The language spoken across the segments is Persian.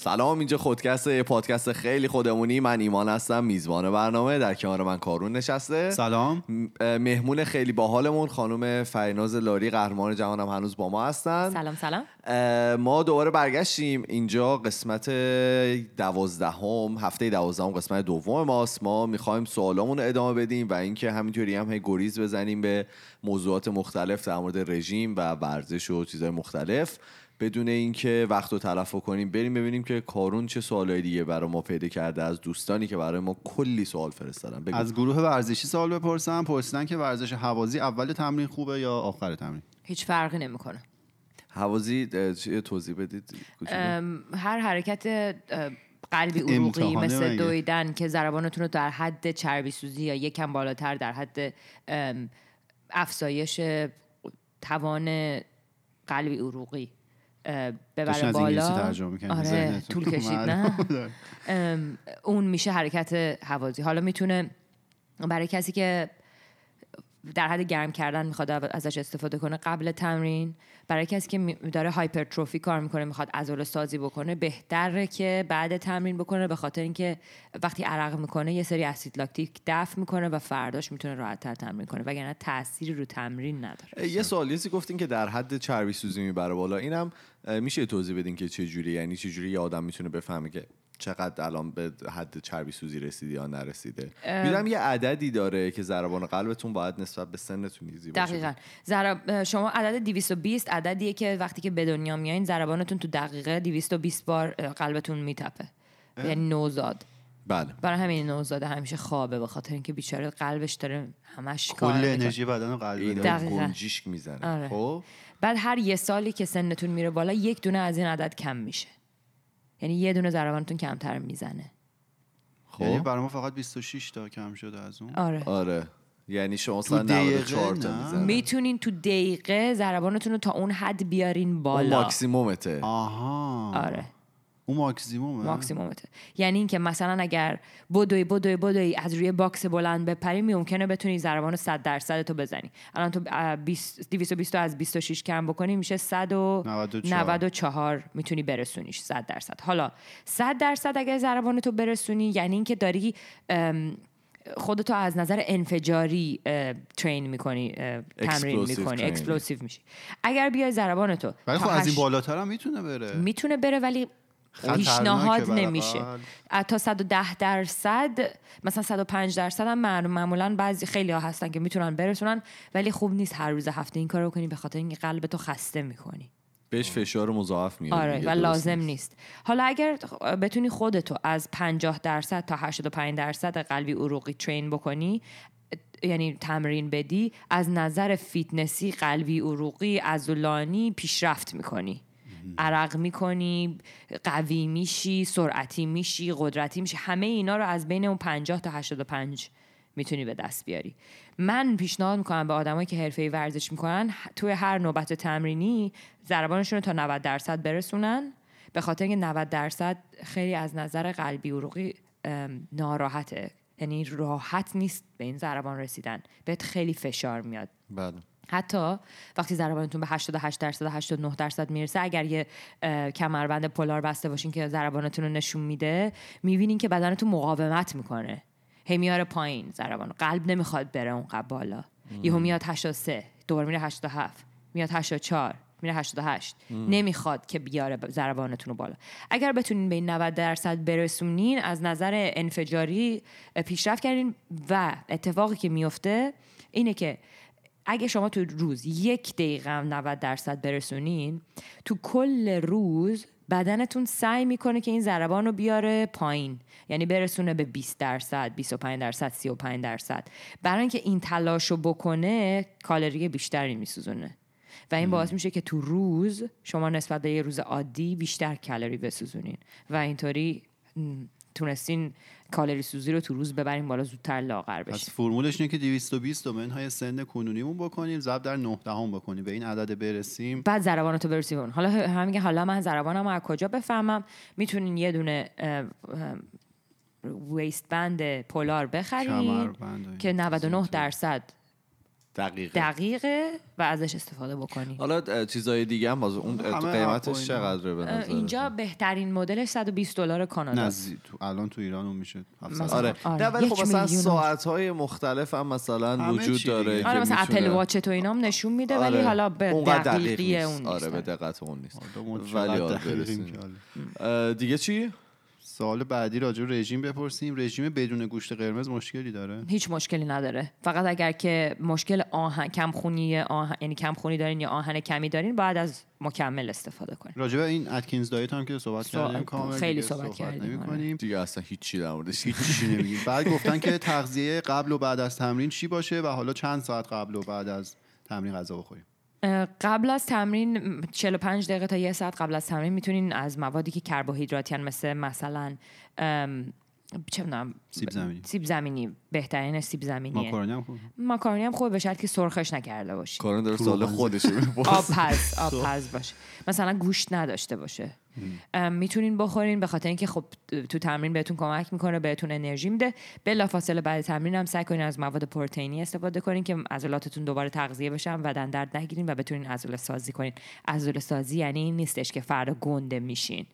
سلام اینجا خودکست پادکست خیلی خودمونی. من ایمان هستم میزبان برنامه. در کنار من کارون نشسته. سلام. مهمون خیلی باحالمون خانم فریناز لاری قهرمان جهانم هنوز با ما هستن. سلام سلام. ما دوباره برگشتیم. اینجا قسمت دوازدهم هفته دوازدهم قسمت دوم ماست. ما می‌خوایم سوالامون رو ادامه بدیم و اینکه همینطوری هم هی گریز بزنیم به موضوعات مختلف در مورد رژیم و ورزش و چیزهای مختلف. بدون اینکه وقت رو تلف کنیم بریم ببینیم که کارون چه سوالای دیگه برای ما پیدا کرده از دوستانی که برای ما کلی سوال فرستادن. بگو. از گروه ورزشی سوال بپرسم. پرسیدن که ورزش هوازی اول تمرین خوبه یا آخر تمرین؟ هیچ فرقی نمی‌کنه. چیه؟ توضیح بدید؟ هر حرکت قلبی عروقی مثل مگه؟ دویدن که ضربانتون رو در حد چربی سوزی یا یکم بالاتر در حد افزایش توان قلبی عروقی. ببره انگلیسی بالا ترجمه آره. طول کشید نه. ام، اون میشه حرکت هوازی حالا می‌تونه برای کسی که در حد گرم کردن می‌خواد ازش استفاده کنه قبل تمرین. برای کسی که داره هایپرتروفی کار می‌کنه می‌خواد عضله سازی بکنه بهتره که بعد تمرین بکنه به خاطر اینکه وقتی عرق می‌کنه یه سری اسید لاکتیک دفع می‌کنه و فرداش می‌تونه راحت تر تمرین کنه وگرنه تأثیری رو تمرین نداره. یه سوال یه چیزی گفتین که در حد چربی سوزی می‌بره بالا. اینم میشه توضیح بدین که چه جوری یعنی چه جوری یه آدم می‌تونه بفهمه که چقدر الان به حد چربی سوزی رسیده یا نرسیده. می‌دونم یه عددی داره که ضربان قلبتون باید نسبت به سنتون ایزی باشه. دقیقا. ضرب شما عدد 220 عددیه که وقتی که به دنیا میایین ضربانتون تو دقیقه 220 بار قلبتون میتپه. یعنی نوزاد. بله. برای همین نوزاده همیشه خوابه به خاطر اینکه بیچاره قلبش داره همش کار کل. انرژی بدن قلب داره. گنجیشک می‌زنه. آره. خب؟ بعد هر یه سالی که سنتون میره بالا یک دونه از این عدد کم میشه. یعنی یه دونه ضربانتون کمتر می‌زنه. یعنی خب برای ما فقط 26 تا کم شده از اون. آره. آره. یعنی شما مثلا دقیقه 94 تا نه. می‌زنه می‌تونین تو دقیقه ضربانتون رو تا اون حد بیارین اون بالا ماکسیمومته. آها. آره. اون ماکسیمومه ماکسیمومته یعنی اینکه مثلا اگر بدوی بدوی بدوی از روی box بلند بپری ممکنه بتونی ضربان 100 درصد تو بزنی. الان تو اه، 20 220 رو از 26 کم بکنی میشه 194 94 می‌تونی برسونیش 100 درصد. حالا 100 درصد اگر ضربان تو برسونی یعنی اینکه داری خودتو از نظر انفجاری train می‌کنی تمرین می‌کنی. explosive میشی. اگر بیای ضربان تو ولی خب از این بالاتر هم می‌تونه بره. می‌تونه بره ولی پیشنهاد نمیشه. تا 110 درصد مثلا 105 درصد هم معلوم- معمولا بعضی خیلی ها هستن که می‌تونن برسونن ولی خوب نیست هر روز هفته این کارو کنی به خاطر اینکه قلب تو خسته می‌کنی. بهش فشار مضاعف میاد آره و لازم نیست. حالا اگر بتونی خودتو از 50 درصد تا 85 درصد قلبی عروقی ترین بکنی یعنی تمرین بدی از نظر فیتنسی قلبی عروقی عضلانی پیشرفت می‌کنی. عرق می‌کنی قوی میشی سرعتی میشی قدرتی میشی. همه اینا رو از بین اون 50 تا 85 می‌تونی به دست بیاری. من پیشنهاد می‌کنم به آدمایی که حرفه‌ای ورزش می‌کنن توی هر نوبت تمرینی ضربانشون رو تا 90 درصد برسونن. به خاطر اینکه 90 درصد خیلی از نظر قلبی عروقی ناراحته. یعنی راحت نیست به این ضربان رسیدن. بهت خیلی فشار میاد. بله. حتی وقتی ضربانتون به 88 درصد 89 درصد می‌رسه اگر یه کمربند پولار بسته باشین که ضربانتون رو نشون میده می‌بینین که بدنتون مقاومت می‌کنه. هی میاره پایین ضربان قلب نمی‌خواد بره اون قبل بالا. یهو میاد 83 دوباره میره 87 میاد 84 میره 88 نمی‌خواد که بیاره ضربانتون رو بالا. اگر بتونین به این 90 درصد برسونین از نظر انفجاری پیشرفت کردین و اتفاقی که میفته اینه که اگه شما تو روز یک دقیقه هم 90 درصد برسونین تو کل روز بدنتون سعی می‌کنه که این ضربان رو بیاره پایین. یعنی برسونه به 20 درصد 25 درصد 35 درصد. برای اینکه این تلاش رو بکنه کالری بیشتری میسوزونه. و این باعث میشه که تو روز شما نسبت به یه روز عادی بیشتر کالری بسوزونین. و اینطوری تونستین کالری سوزی رو تو روز ببرین بالا زودتر لاغر پس بشین فرمولش اینه که 220 رو منهای سن کنونیمون بکنیم ضرب در 9 دهم بکنیم. به این عدد برسیم. بعد ضربان تو برسی اون حالا هم میگه حالا من ضربانم از کجا بفهمم؟ می‌تونین یه دونه ویست بند پولار بخرین و که این 99 چیزا. درصد دقیقه. دقیقه و ازش استفاده بکنی. حالا چیزای دیگه هم باز اون قیمتش. چقدره به نظر؟ اینجا بهترین مدلش 120 دلار کانادا. نزدیک تو الان تو ایران اون میشه. 700. مثلا. آره. آره، نه ولی خب مثلا ساعت های مختلف هم مثلا وجود داره آره مثلا اپل واچ تو اینام نشون میده ولی آره. حالا به اونقدر دقیق دقیقی نیست. اون آره نیست. به دقت اون نیست. ولی دیگه چی؟ سال بعدی راجع به رژیم بپرسیم. رژیم بدون گوشت قرمز مشکلی داره؟ هیچ مشکلی نداره. فقط اگر که مشکل آهن کمخونی آهن یعنی کمخونی دارین یا آهن کمی دارین باید از مکمل استفاده کنین. راجع به این اتکینز دایت هم که صحبت سو- کردیم کامل خیلی صحبت کردیم، آره. نمی‌کنیم. دیگه اصلا هیچی در موردش چی نمیگیم. بعد گفتن که تغذیه قبل و بعد از تمرین چی باشه و حالا چند ساعت قبل و بعد از تمرین غذا بخوریم. قبل از تمرین م، 45 دقیقه تا یه ساعت قبل از تمرین می‌تونین از موادی که کربوهیدراتی هن مثل مثلا چه می‌دونم سیب زمینی. سیب زمینی. بهترین سیب زمینیه. ماکارونی هم خوب ماکارونی هم خوبه به شرط که سرخش نکرده باشی کارون داره سال روغن خودش می‌پرسه. آب پز آب پز باشه. مثلا گوشت نداشته باشه. می‌تونین بخورین به خاطر اینکه خب تو تمرین بهتون کمک می‌کنه بهتون انرژی میده. بلافاصله بعد تمرین هم سعی کنین از مواد پروتئینی استفاده کنین که عضلاتتون دوباره تغذیه بشن و بدن درد نگیرین و بتونین عضله سازی کنین. عضله سازی یعنی این نیستش که فردا گنده میشین.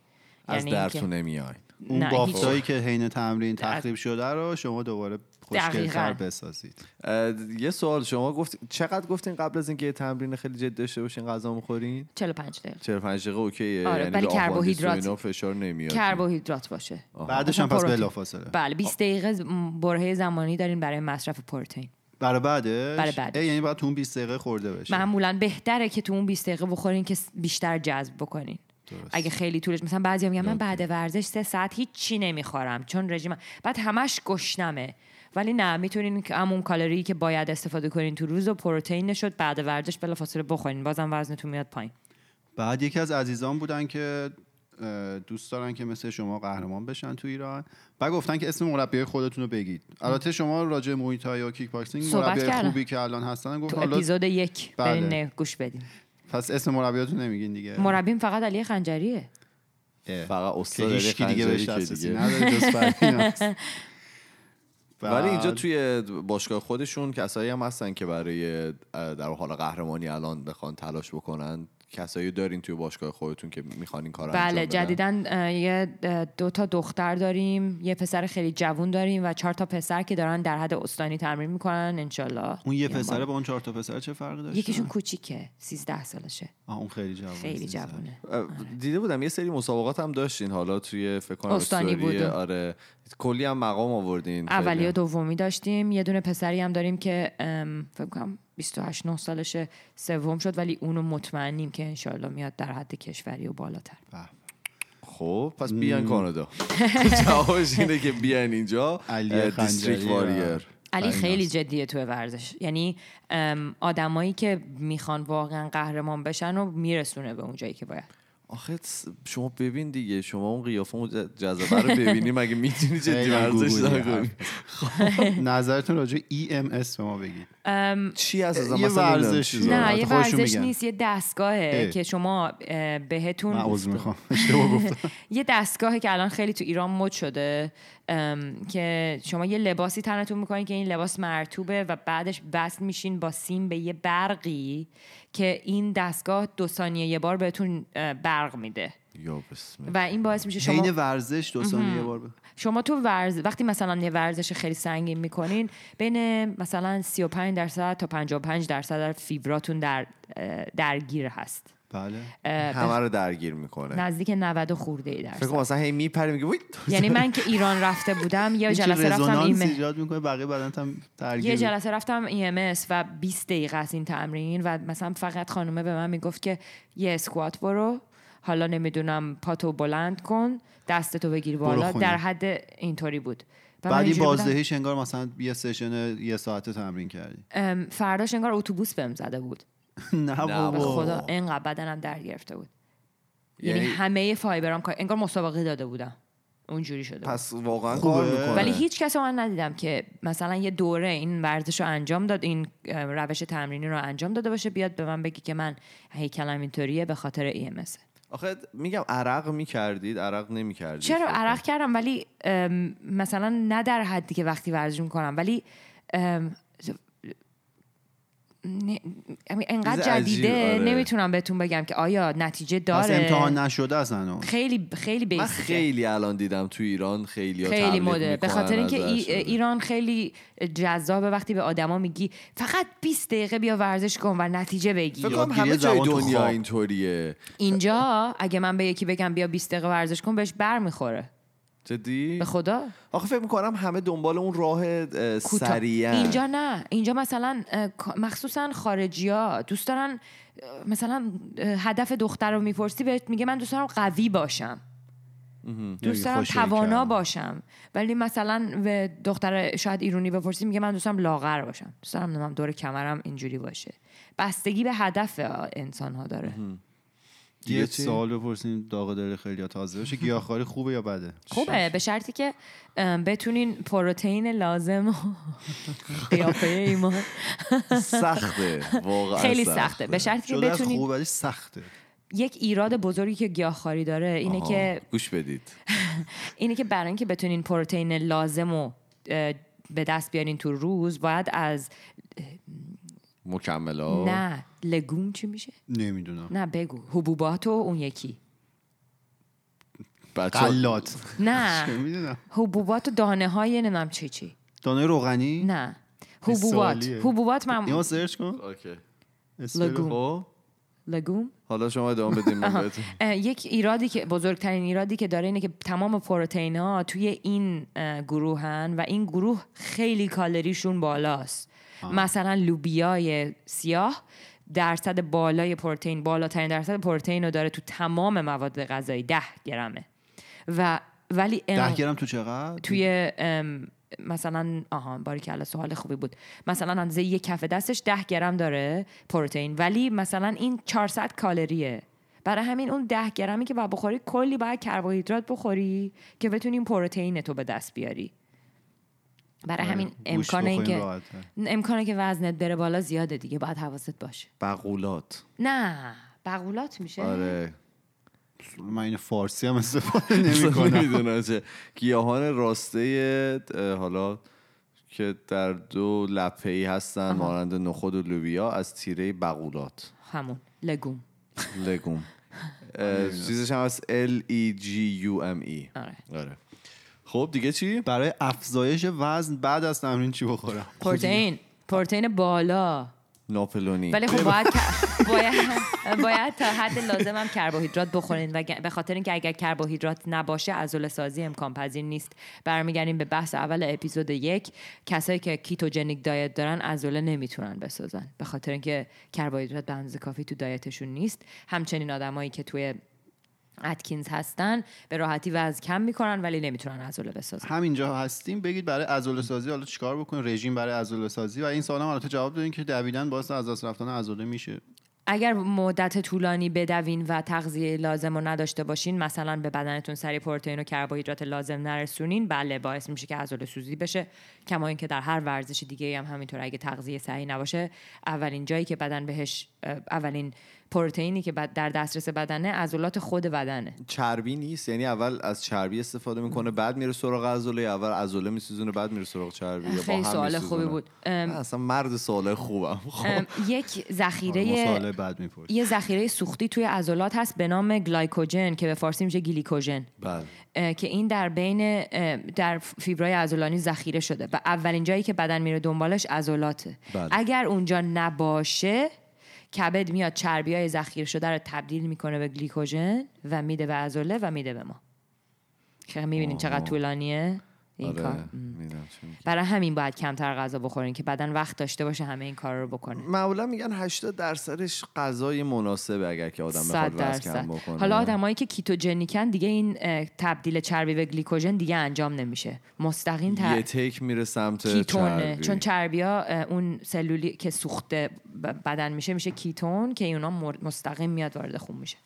از یعنی درتون نمیاین اون نه، بافتایی. که حین تمرین تخریب شده رو شما دوباره خوشگلتر. بسازید. یه سوال شما گفت چقدر گفتین قبل از اینکه یه تمرین خیلی جدی داشته باشین غذا می‌خورین؟ 45 دقیقه. 45 دقیقه اوکیه. آره، یعنی کربوهیدرات- فشار نمیاد. کربوهیدرات باشه. بعدش هم پس. بلافاصله. بله 20 دقیقه برهه زمانی دارین برای مصرف پروتئین. برای بعدش؟ برای بعدش. یعنی باید تو اون 20 دقیقه خورده بشه معمولا بهتره که تو اون 20 دقیقه بخورین که بیشتر جذب بکنین. درست. اگه خیلی طولش مثلا بعضی میگن من. بعد ورزش سه ساعت هیچ چی نمی‌خورم چون رژیم بعد همش گشنمه ولی نه می‌تونین که همون کالری که باید استفاده کنین تو روز و پروتئین نشد بعد ورزش بلافاصله بخورین بازم وزنتون میاد پایین بعد یکی از عزیزان بودن که دوست دارن که مثل شما قهرمان بشن تو ایران بعد گفتن که اسم مربی خودتون رو بگید البته شما راجع محیط یا کیک باکسینگ مربی. خوبی که الان هستن گفت تو اپیزود یک بله. گوش بدین پس اسم مربیاتون نمیگین دیگه مربیم فقط علی خنجریه. فقط استاد علی خنجری دیگه. ولی اینجا توی باشگاه خودشون کسایی هم هستن که برای در حال قهرمانی الان بخوان تلاش بکنن کسایی دارین توی باشگاه خودتون که می‌خوان این کار انجام بله بدن؟ جدیدن یه دو تا دختر داریم یه پسر خیلی جوون داریم و چهار تا پسر که دارن در حد استانی تمرین می‌کنن انشالله اون یه بالا. با اون چهار تا پسر چه فرقی داشت یکیشون کوچیکه 13 سالشه آه اون خیلی جوونه خیلی. جوونه دیده بودم یه سری مسابقات هم داشتین حالا توی فکر کنم استانی بود. آره کلی هم مقام آوردین اولی و. دومی داشتیم یه دونه پسری هم داریم که فکر کنم 28 9 سالشه سوم شد ولی اونو مطمئنیم که انشالله میاد در حد کشوری و بالاتر. به. خب پس بیان کانادا. جوابش اینه که بیان اینجا. علی واریر علی. خیلی جدیه توی ورزش. یعنی آدمایی که می‌خوان واقعا قهرمان بشن و میرسونه به اون جایی که باید. آخه شما ببین دیگه شما اون قیافه اون ج- جذبه رو ببینی مگه می‌تونی جدی ورزش نکنی حرف. نظرتون راجع EMS به ما بگید چی از از یه ورزش. نه یه ورزش. نیست یه دستگاهه اه. که شما بهتون من می‌خوام اشتباه گفتم یه دستگاهی که الان خیلی تو ایران مد شده که شما یه لباسی تنتون می‌کنین که این لباس مرتوبه و بعدش وصل میشین با سیم به یه برقی که این دستگاه دو ثانیه یه بار بهتون برق میده. و این باعث میشه شما ورزش دو ثانیه یه بار ب- شما تو ورز وقتی مثلا یه ورزش خیلی سنگین می‌کنین بین مثلا 35 درصد تا 55 درصد فیبراتون در درگیر هست. بله. همه رو درگیر می‌کنه. نزدیک 90 و خورده ای فکر درصد کنم مثلا هی میپری میگه یعنی من که ایران رفته بودم یه جلسه رفتم ایمه ایجاد می‌کنه بقیه بدن هم درگیر. یه جلسه رفتم EMS و 20 دقیقه از این تمرین و مثلا فقط خانومه به من می‌گفت که یه اسکوات برو حالا نمی‌دونم پاتو بلند کن دستتو بگیر بالا. در حد اینطوری بود. و من بعد این اینجوری بودم، بازدهیش انگار مثلا یه سشن یه ساعته تمرین کردی. فرداش انگار اتوبوس بهم زده بود. نه به بابا. خدا انقدر بدنم در گرفته بود. یعنی, یعنی همه فایبرام کار انگار مسابقه داده بودم. اونجوری شده. پس واقعا. کار می‌کنه. ولی هیچ کس رو من ندیدم که مثلا یه دوره این ورزش رو انجام داد این روش تمرینی رو انجام داده باشه بیاد به من بگی که من هیکلم اینطوریه به خاطر EMS آخه میگم عرق می‌کردید عرق نمی‌کردید. چرا عرق کردم؟ ولی مثلا نه در حدی که وقتی ورزش می‌کنم ولی نه- انقدر جدیده آره. نمی‌تونم بهتون بگم که آیا نتیجه داره؟ امتحان نشده از هنوز؟ خیلی خیلی من بیسیکه خیلی الان دیدم تو ایران خیلی خیلی مده. به خاطر اینکه ای- ایران خیلی جذابه. وقتی به آدما میگی فقط 20 دقیقه بیا ورزش کن و نتیجه بگیر فکر همه جای دنیا. اینطوریه. اینجا اگه من به یکی بگم بیا 20 دقیقه ورزش کن بهش بر می‌خوره جدی؟ به خدا. آخه فکر می‌کنم همه دنبال اون راه. سریع اینجا نه. اینجا مثلا مخصوصا خارجی ها دوست دارن مثلا هدف دختر رو می‌پرسی بهت میگه من دوست دارم قوی باشم. دوست دارم توانا. باشم. ولی مثلا به دختر شاید ایرونی بپرسی میگه من دوست دارم لاغر باشم. دوست دارم دور کمرم اینجوری باشه. بستگی به هدف انسان ها داره. یه؟ سوال بپرسیم داغ دل خیلی تازه بشه گیاهخواری خوبه یا بده؟ خوبه به شرطی که بتونین پروتئین لازم و قیافه ایمان سخته واقعا خیلی سخته. به شرطی که بتونین خوبه ولی سخته. یک ایراد بزرگی که گیاهخواری داره اینه آها، که گوش بدید. اینه که برای اینکه بتونین پروتئین لازم رو به دست بیارین تو روز باید از مکملا نه لگوم چی میشه؟ نمی‌دونم. نه بگو. حبوبات و اون یکی. بچه قلات نه. حبوبات و دانه های نمی‌دونم چی چی. دانه روغنی؟ نه. حبوبات. حبوبات اینو من سرچ کن. لگوم. خب. لگوم؟ حالا شما ادامه بدیم یک ایرادی که بزرگترین ایرادی که داره اینه که تمام پروتئین ها توی این اه، گروهن و این گروه خیلی کالریشون بالاست. مثلا لوبیای سیاه درصد بالای پروتئین بالاترین درصد پروتئین رو داره تو تمام مواد غذایی ده گرمه. و ولی ده گرم تو چقدر؟ توی ام، مثلا آها باری که سوال خوبی بود. مثلا اندازه یک کف دستش ده گرم داره پروتئین. ولی مثلا این 400 کالریه. برای همین اون ده گرمی که باید بخوری کلی باید کربوهیدرات بخوری که بتونی این پروتئین تو به دست بیاری. برای همین آره، گوشت امکان بخوریم اینکه راحت‌تر. امکانه که وزنت بره بالا زیاده دیگه باید حواست باشه. بقولات نه بقولات میشه؟ آره. من این فارسی هم استفاده نمی کنم می‌دونم چه. گیاهان راسته حالا که در دو لپه ای هستن مانند نخود و لوبیا از تیره بقولات همون. لگوم. لگوم. اه، چیزش هم از L E G U M E. آره. خب دیگه چی؟ برای افزایش وزن بعد از تمرین چی بخورم؟ پروتئین. پروتئین بالا. ناپلونی. ولی خب باید باید باید تا حد لازم هم کربوهیدرات بخورین. و به خاطر اینکه اگر کربوهیدرات نباشه عضله سازی امکان پذیر نیست. برمیگردیم به بحث اول اپیزود یک. کسایی که کیتوجنیک دایت دارن عضله نمی‌تونن بسازن. به خاطر اینکه کربوهیدرات به اندازه کافی تو دایتشون نیست. همچنین آدمایی که توی اتکینز هستن به راحتی وزن کم می‌کنن ولی نمی‌تونن عضله بسازن. همینجا هستیم. بگید برای عضله سازی حالا چیکار بکنیم؟ رژیم برای عضله سازی و این سوال هم البته جواب دادین که دویدن باعث از دست رفتن عضله میشه. اگر مدت طولانی بدوین و تغذیه لازم رو نداشته باشین مثلا به بدنتون سری پروتئین و کربوهیدرات لازم نرسونین بله باعث میشه که عضله سوزی بشه. کما اینکه در هر ورزش دیگه هم همینطور اگه تغذیه صحیح نباشه اولین جایی که بدن بهش اولین پروتئینی که بد- در دسترس بدنه عضلات خود بدنه. چربی نیست یعنی اول از چربی استفاده می‌کنه بعد میره سراغ عضله یا اول عضله میسوزونه بعد میره سراغ چربی با خیلی هم سوال؟ خوبی بود. اصلا مرد سوال خوبم. خب. یک ذخیره بعد یه ذخیره سوختی توی عضلات هست به نام گلایکوژن که به فارسی میشه گلیکوژن. بله. که این در بین در فیبرای عضلانی ذخیره شده. و اولین جایی که بدن میره دنبالش عضلاته. بله. اگر اونجا نباشه کبد میاد چربی های ذخیره شده رو تبدیل می‌کنه به گلیکوژن و میده به عضله و میده به ما. که می‌بینین چقدر طولانیه. این آره کار. برای همین باید کمتر غذا بخورین که بدن وقت داشته باشه همه این کار رو بکنه. معمولا میگن 80 درصدش غذای مناسبه اگر که آدم بخواد وزن کم بکنه. حالا آدمایی که کیتوژنیکن دیگه این تبدیل چربی به گلیکوژن دیگه انجام نمیشه. مستقیم یه تر تک میره سمت کیتونه. چربی. چون چربی ها اون سلولی که سوخته بدن میشه میشه کیتون که اونا مستقیم میاد وارد خون میشه.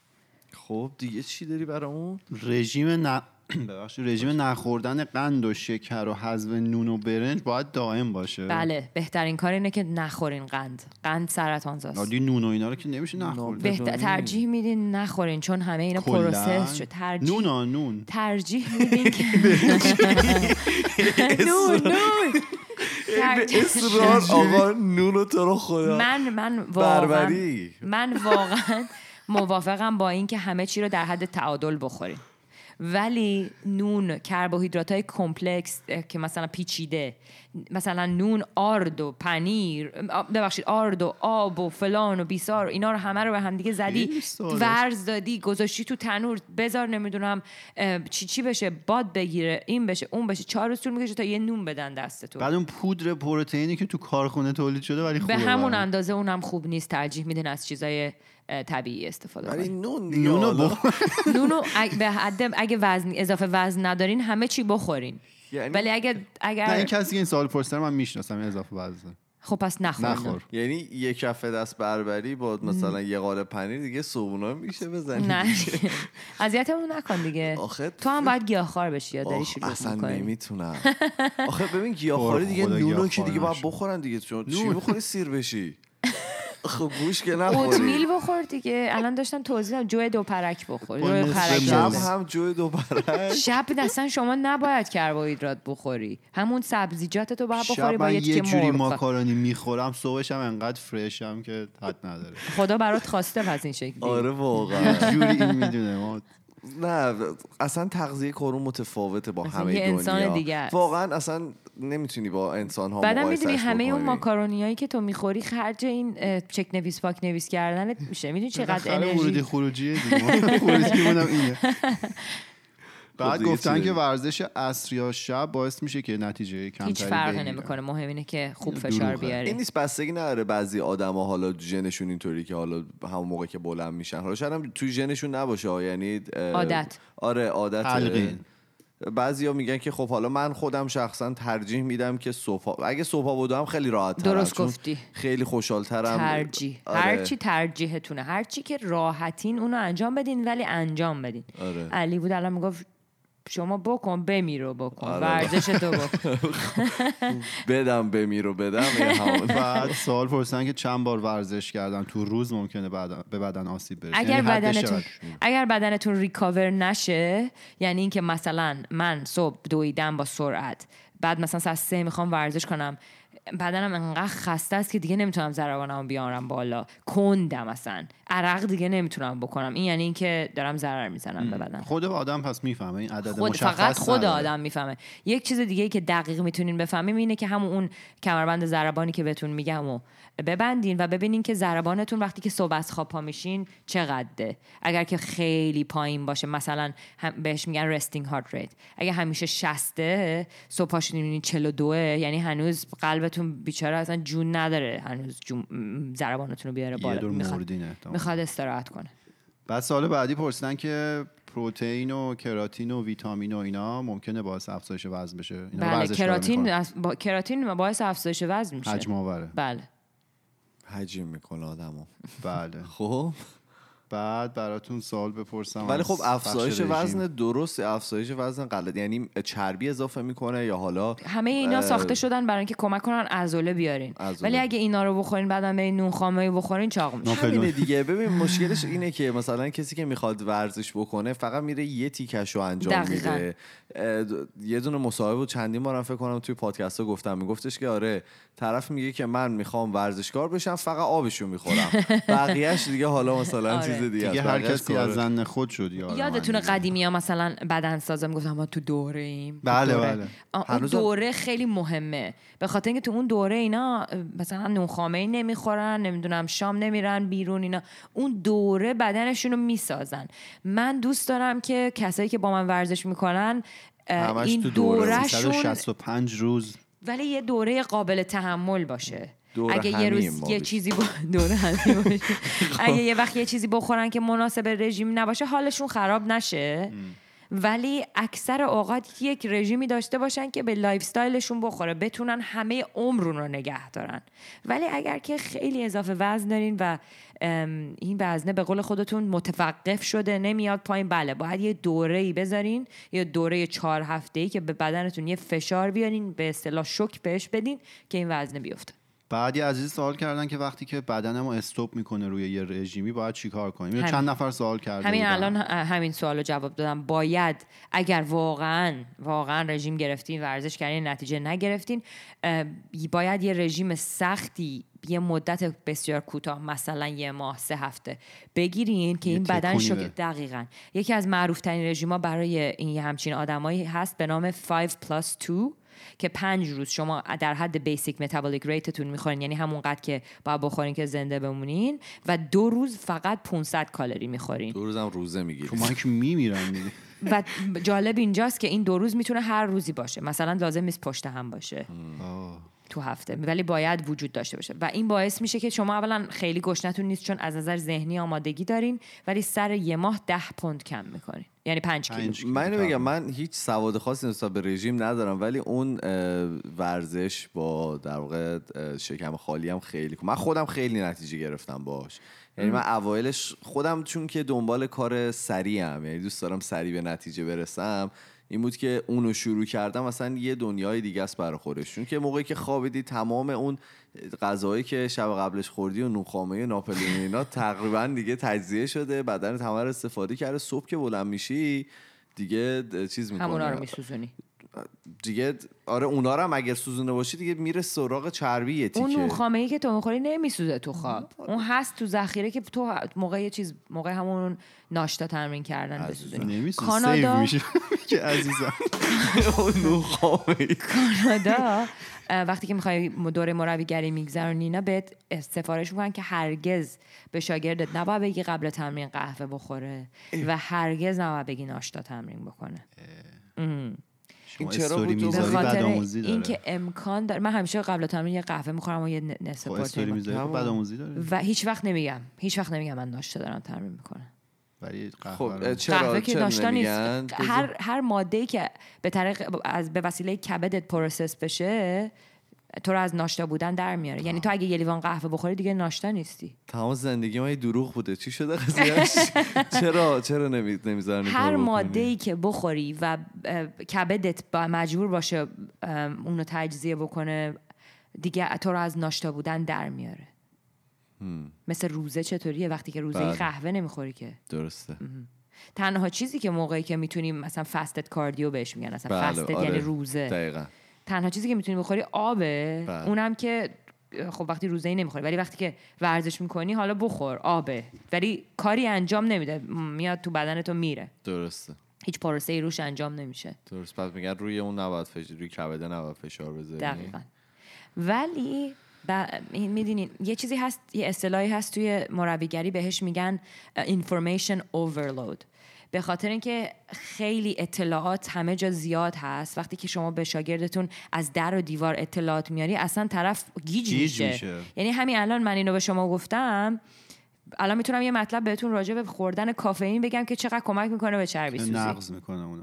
خب دیگه چی داری برای اون رژیم ن... ببخشید رژیم نخوردن قند و شکر و حذف نون و برنج باید دائم باشه. بله بهترین کار اینه که نخورین قند. قند سرطانزاست عادی نون و اینا رو که نمیشه نخورد بهتر. ترجیح میدین نخورین چون همه اینا process شد. ترجیح نون نون. ترجیح میدین که نون نون. اصرار آقا نونو تو رو خدا. من من واقعا من واقعا موافقم با اینکه همه چی رو در حد تعادل بخوریم ولی نون کربوهیدرات های complex که مثلا پیچیده مثلا نون آرد و پنیر ببخشید آرد و آب و فلان و بیسار و اینا رو همه رو به همدیگه زدی خیلی ساده است. ورز دادی گذاشتی تو تنور بذار نمی‌دونم چی چی بشه باد بگیره این بشه اون بشه چهار روز طول می‌کشه تا یه نون بدن دست تو بعد اون پودر پروتئینی که تو کارخونه تولید شده ولی خوبه به همون. اندازه اونم خوب نیست ترجیح میدین از چیزای طبیعی استفاده کنین نون نونو نونو اگه به حد اگه وزن اضافه وزن ندارین همه چی بخورین. یعنی- ولی اگه نه این اگر کسی که این سوال پرسیده رو من می‌شناسم این اذافه وزن. خب پس نخور. نخور. یعنی یه کفه دست بربری با مثلا یه قالب پنیر دیگه صبحونه میشه بزنی نه. اذیتمون نکن دیگه. آخه تو هم باید گیاهخوار بشی یا داری شروع اصلا نمی‌تونم. آخه ببین گیاهخواری دیگه نونو که دیگه باید. بخورن دیگه. چون چی. بخوری؟ سیر بشی. خب گوش که نخوری اوتمیل بخور دیگه. الان داشتم توضیح دادم جو دو پرک بخور جو نصف پرک. شب. هم جوی دوباره شب اصلا شما نباید کربوهیدرات بخوری. همون سبزیجات تو باید بخوری با من یه جوری ماکارونی می‌خورم صبحش هم انقدر فرشم که حد نداره. خدا برات خواسته پس این شکلی. آره واقعا. جوری این می‌دونه ما. نه اصلا تغذیه کرون متفاوته با همه یه دنیا. انسان دیگه. واقعا اصلا نمی‌تونی با انسان ها بعدم می‌دونی همه اون. ماکارونیایی که تو می‌خوری خرج این چک نویس پاک نویس کردنت میشه. می‌دونی چقدر ورودی انرژی خروجی اینه. بعد دیگه گفتن که؟ ورزش عصر یا شب باعث میشه که نتیجه کمتری هیچ فرقی. نمی‌کنه مهم اینه که خوب این فشار. بیاری این نیست بستگی نداره بعضی آدما حالا ژنشون اینطوری که حالا همون موقع که بلند میشن حالا شاید هم توی ژنشون نباشه یعنی عادت. آره عادت تلقین. بعضیا میگن که خب حالا من خودم شخصا ترجیح میدم که صبح اگه صبح بودم خیلی راحت درست گفتی. خیلی خوشحالترم ترجیح آره. هر چی ترجیحتونه هر چی که راحتین اونو انجام بدین ولی انجام بدین آره. علی بود الان می‌گفت شما بکن بمیرو بکن. آره. ورزش تو بکن. بدم بمیرو بدم بعد سوال پرسیدن که چند بار ورزش کردن؟ تو روز ممکنه بعد- به بدن آسیب برسه. اگر یعنی بدنتون؟ اگر بدنتون ریکاور نشه یعنی اینکه مثلا من صبح دویدم با سرعت بعد مثلا ساعت سه می‌خوام ورزش کنم بدنم انقدر خسته است که دیگه نمی‌تونم ضربانم بیارم بالا. کندم مثلا عرق دیگه نمی‌تونم بکنم. این یعنی اینکه دارم ضرر می‌زنم به بدن. خود آدم پس می‌فهمه. این عدد خود مشخص فقط خود نداره. آدم می‌فهمه. یک چیز دیگه که دقیق می‌تونین بفهمیم اینه که همون اون کمربند ضربانی که بهتون میگم و ببندین و ببینین که ضربانتون وقتی که صبح از خواب پا میشین چقدره. اگر که خیلی پایین باشه مثلا هم بهش میگن رستینگ هارت ریت اگه همیشه 60 صبح پا شدین می‌بینین 42 یعنی هنوز قلبتون بیچاره اصلا جون نداره هنوز ضربانتون رو بیاره بالا. می‌خواد, استراحت کنه. بعد سال بعدی پرسیدن که پروتئین و کراتین و ویتامین و اینا ممکنه باعث افزایش وزن بشه؟ اینا بله کراتین با... کراتین باعث افزایش وزن میشه. حجم آوره. بله. حجیم می‌کنه آدمو. بله. خب؟ بعد براتون سوال بپرسم ولی خب افزایش. وزن درست افزایش وزن غلط یعنی چربی اضافه می‌کنه یا حالا همه اینا اه، ساخته شدن برای اینکه کمک کنن عضله بیارین عضله. ولی اگه اینا رو بخورین بعدم برین نون خامه بخورین چاق میشه دیگه ببین مشکلش اینه که مثلا کسی که می‌خواد ورزش بکنه فقط میره یه تیکش رو انجام دقیقاً. میده یه دونه مصاحبه بود چندین بارم فکر کنم توی پادکست ها گفتم میگفتش که آره طرف میگه که من می‌خوام ورزشکار بشم فقط آبشو می‌خورم بقیهش دیگه حالا مثلا آره. چیز دیگه دیگه. هر کسی. از زن خود شد یادتونه دیگه. قدیمی ها مثلا بدن سازا می‌گفتن ما تو دوره ایم بله، بله. اون دوره خیلی مهمه به خاطر اینکه تو اون دوره اینا مثلا نون خامه نمی‌خورن نمی‌دونم شام نمیرن بیرون اینا اون دوره بدنشون رو می‌سازن من دوست دارم که کسایی که با من ورزش می‌کنن این. دورهشون 365 روز ولی یه دوره قابل تحمل باشه دوره اگه یه روز یه. چیزی با همیم باشه. اگه یه وقت یه چیزی بخورن که مناسب رژیم نباشه حالشون خراب نشه. ولی اکثر اوقات یک رژیمی داشته باشن که به lifestyle شون بخوره بتونن همه عمرشون رو نگه دارن. ولی اگر که خیلی اضافه وزن دارین و این وزنه به قول خودتون متوقف شده نمیاد پایین بله باید یه دوره ای بذارین یه دوره چهار هفته ای که به بدنتون یه فشار بیارین به اصطلاح شک بهش بدین که این وزنه بیفته. بعد یه عزیز سوال کردن که وقتی که بدن ما استوب می‌کنه روی یه رژیمی باید چیکار کنیم همین. چند نفر سوال کرده همین بودن. الان همین سوال رو جواب دادم باید اگر واقعا واقعا رژیم گرفتین ورزش کردین نتیجه نگرفتین باید یه رژیم سختی یه مدت بسیار کوتاه مثلا یه ماه سه هفته بگیرین که این بدن شو. دقیقا یکی از معروف ترین رژیما برای این همچین آدمایی هست به نام 5 plus 2 که پنج روز شما در حد basic metabolic rate تون می‌خورین یعنی همونقدر که باید بخورین که زنده بمونین و دو روز فقط 500 کالری می‌خورین. دو روزم روزه می‌گیری تو من که میمیرم دیگه. و جالب اینجاست که این دو روز می‌تونه هر روزی باشه. مثلا لازم نیست پشت هم باشه. تو هفته. ولی باید وجود داشته باشه. و این باعث میشه که شما اولا خیلی گشنتون نیست چون از نظر ذهنی آمادگی دارین ولی سر یه ماه ده پوند کم می‌کنین. یعنی پنج کیلو. من اینو بگم من هیچ سواد خاصی نسبت به رژیم ندارم ولی اون ورزش با در واقع شکم خالی هم خیلی من خودم خیلی نتیجه گرفتم باش یعنی من اوایلش خودم چون که دنبال کار سریعم یعنی دوست دارم سریع به نتیجه برسم این بود که اونو شروع کردم مثلا یه دنیای دیگه است برای خودش. چون که موقعی که خوابیدی تمام اون غذایی که شب قبلش خوردی و نونخامه ناپلئون اینا تقریبا دیگه تجزیه شده بدن تمام استفاده کرده. صبح که بلند میشی دیگه چیز می‌کنه همونا رو میسوزونی. دیگه آره اونا رو هم اگر سوزونده باشی دیگه میره سراغ چربی یه اون تیکه. نونخامه ای که تو می‌خوری نمیسوزه تو خواب. اون هست تو ذخیره که تو موقع یه چیز موقع همون ناشتا تمرین کردن بسوزونی. نمیسوزه کانادا- که عزیزم. اون کانادا وقتی که می‌خوای دوره مربیگری میگذرونی اینا بهت سفارش می‌کنن که هرگز به شاگردت نباید بگی قبل تمرین قهوه بخوره و هرگز نباید بگی ناشتا تمرین بکنه. شما چرا بود تو- به خاطر اینکه امکان داره. من همیشه قبل تمرین یه قهوه می‌خورم و یه نصف خب. بدآموزی داره و هیچ وقت نمیگم. هیچ وقت نمیگم من ناشتا دارم تمرین می‌کنم. ولی قهوه خب چرا قهوه که چرا ناشتا نیست. نمیگن؟ هر هر ماده که به طریق از به وسیله کبدت پروسس بشه تو رو از ناشتا بودن در میاره. یعنی تو اگه یه لیوان قهوه بخوری دیگه ناشتا نیستی. تمام زندگی ما یه دروغ بوده. چی شده قضیهش چرا؟ چرا نمی... نمی‌ذارن هر؟ ماده ای که بخوری و کبدت با مجبور باشه اونو تجزیه بکنه دیگه تو رو از ناشتا بودن در میاره. مثل روزه چطوریه؟ وقتی که روزه بله. قهوه نمی‌خوری که. درسته. تنها چیزی که موقعی که می‌تونیم مثلا فستت کاردیو بهش میگن بله فستت آره. یعنی روزه. دقیقا. تنها چیزی که می‌تونی بخوری آبه. بله. اونم که خب وقتی روزه ای نمی‌خوری ولی وقتی که ورزش می‌کنی حالا بخور آبه. ولی کاری انجام نمیده. میاد تو بدنتو میره. درسته. هیچ پروسه ای روش انجام نمیشه. درست. پس میگن روی اون نباید فشار روی کبده نباید فشار بذاری. دقیقا. ولی می‌دونین یه چیزی هست یه اصطلاحی هست توی مربیگری بهش میگن information overload. به خاطر اینکه خیلی اطلاعات همه جا زیاد هست. وقتی که شما به شاگردتون از در و دیوار اطلاعات میاری اصلا طرف گیج, گیج میشه. میشه. یعنی همین الان من اینو به شما گفتم. الان می‌تونم یه مطلب بهتون راجع به خوردن کافئین بگم که چقدر کمک می‌کنه به چربی سوزی. نقض می‌کنه اونو.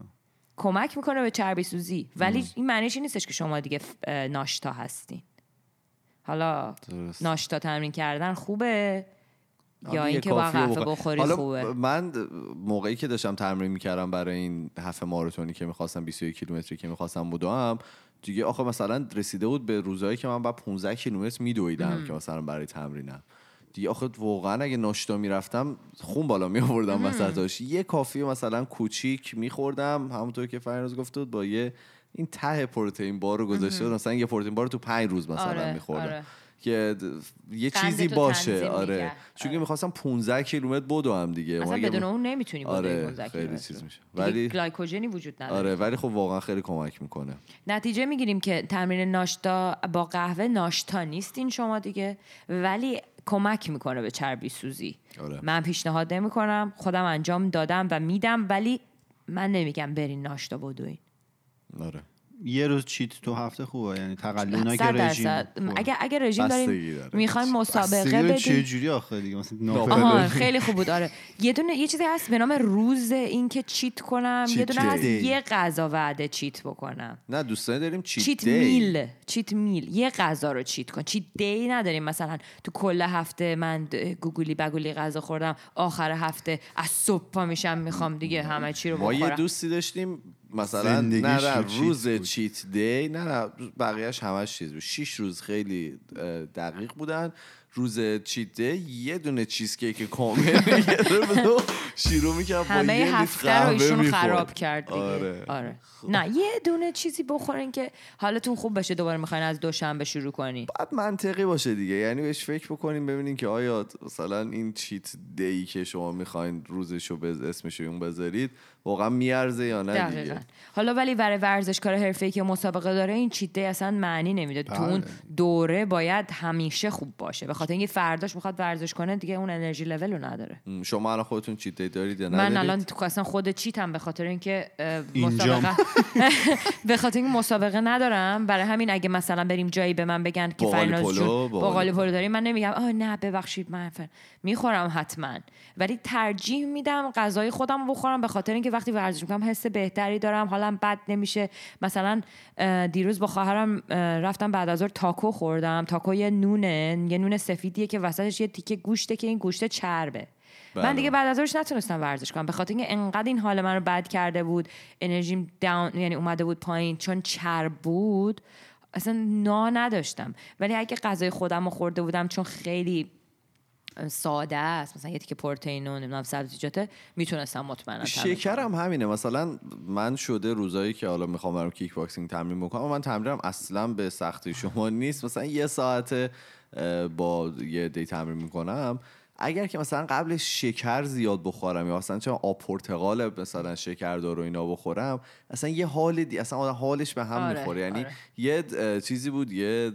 کمک می‌کنه به چربی سوزی. ولی این معنیش نیستش که شما دیگه ناشتا هستین. حالا درست. ناشتا تمرین کردن خوبه. یا اینکه با کافیه قهوه بخور. بخوری حالا خوبه. من موقعی که داشتم تمرین می‌کردم برای این هفته ماراتونی که می‌خواستم 21 کیلومتری که می‌خواستم بودم دیگه آخه مثلا رسیده بود به روزایی که من بعد 15 کیلومتر میدویدم که مثلا برای تمرینم. دیگه آخه واقعا اگه ناشتا می‌رفتم خون بالا می آوردم وسطاش. یه کافی مثلا کوچیک میخوردم همونطور که فرناز گفته بود با یه این ته پروتئین بار رو گذاشته مثلا یه پروتئین بار تو پنج روز مثلا آره، میخوردم. آره. که یه چیزی باشه آره. چون آره. می‌خواستم 15 کیلومتر بدوم دیگه اصلا بدون اون نمی‌تونی آره، 15 خیلی چیز میشه. ولی- گلایکوژنی وجود نداره آره ولی خب واقعا خیلی کمک می‌کنه نتیجه می‌گیریم که تمرین ناشتا با قهوه ناشتا نیستین شما دیگه ولی کمک می‌کنه به چربی سوزی آره. من پیشنهاد نمی‌کنم خودم انجام دادم و میدم ولی من نمیگم برین ناشتا بدوین آره یه روز چیت تو هفته خوبه یعنی اونا که رژیم. اگه اگه رژیم داره. می‌خواین مسابقه بستگی چه جوری آخه دیگه؟ مثلا. خیلی خوب بود آره. یه دونه یه چیزی هست به نام روز اینکه چیت کنم. یه چیت دونه هست. یه غذا وعده چیت بکنم. نه دوستان داریم چیت, چیت دی. میل. چیت میل. یه غذا رو چیت کن. چیت دی نداریم. مثلا تو کل هفته من گوگولی بگولی غذا خوردم. آخر هفته از صبح پا میشم می‌خوام دیگه همه چی رو ما یه بخورم. دوستی داشتیم. مثلا نه نه روز بود. چیت دی نه نه بقیهش همش چیز بود شیش روز خیلی دقیق بودن روز چیت دی یه دونه چیز کیک کامل می‌گرفت و شروع می‌کرد با همه هفته رو ایشون. خراب کرد دیگه آره. آره. نه یه دونه چیزی بخورین که حالتون خوب بشه دوباره می‌خواین از دوشنبه شروع کنی باید منطقی باشه دیگه یعنی بهش فکر بکنیم ببینین که آیا مثلا این چیت دی که شما می‌خواین روزش رو بز... اسمش رو اون بذارید واقعا میارزه یا نه دقیقا. دیگه حالا ولی برای ورزشکار حرفه‌ای که مسابقه داره این چیت دی اصلا معنی نمیده. تو بله. اون دوره باید همیشه خوب باشه. به خاطر اینکه فرداش می‌خواد ورزش کنه دیگه اون انرژی لول رو نداره. شما الان خودتون cheat day دارید یا من؟ الان تو اصلا خود cheat م به خاطر اینکه. مسابقه به خاطر اینکه مسابقه ندارم. برای همین اگه مثلا بریم جایی به من بگن که پلو، جون باقالی پلو داریم من نمیگم آه نه ببخشید من فر... می‌خورم حتما. ولی ترجیح میدم غذای خودم رو بخورم به خاطر اینکه وقتی ورزش می‌کنم حس بهتری دارم. حالم بد نمیشه. مثلا دیروز با خواهرم اه، رفتم بعد از ظهر تاکو خوردم. تاکو یه نونه یه نون سفیدیه که وسطش یه تیکه گوشته که این گوشته چربه. من بله. دیگه بعد از ظهرش نتونستم ورزش کنم. به خاطر اینکه انقدر این حال من رو بد کرده بود انرژیم down یعنی اومده بود پایین. چون چرب بود اصلا نا نداشتم. ولی اگه غذای خودم رو خورده بودم چون خیلی ساده است. مثلا یه تیکه پروتئین و نمی‌دونم سبزیجاته می‌تونستم مطمئنا شکر. هم همینه. مثلا من شده روزایی که حالا می‌خوام برم کیک باکسینگ تمرین بکنم و من تمرینم اصلا به سختی شما نیست. مثلا یه ساعت با یه دی تمرین می‌کنم. اگر که مثلا قبلش شکر زیاد بخورم یا مثلا چه آب پرتقال مثلا شکردار و اینا بخورم اصلا یه حال دی اصلا حالش به هم آره، می‌خوره. یعنی آره. یه چیزی بود یه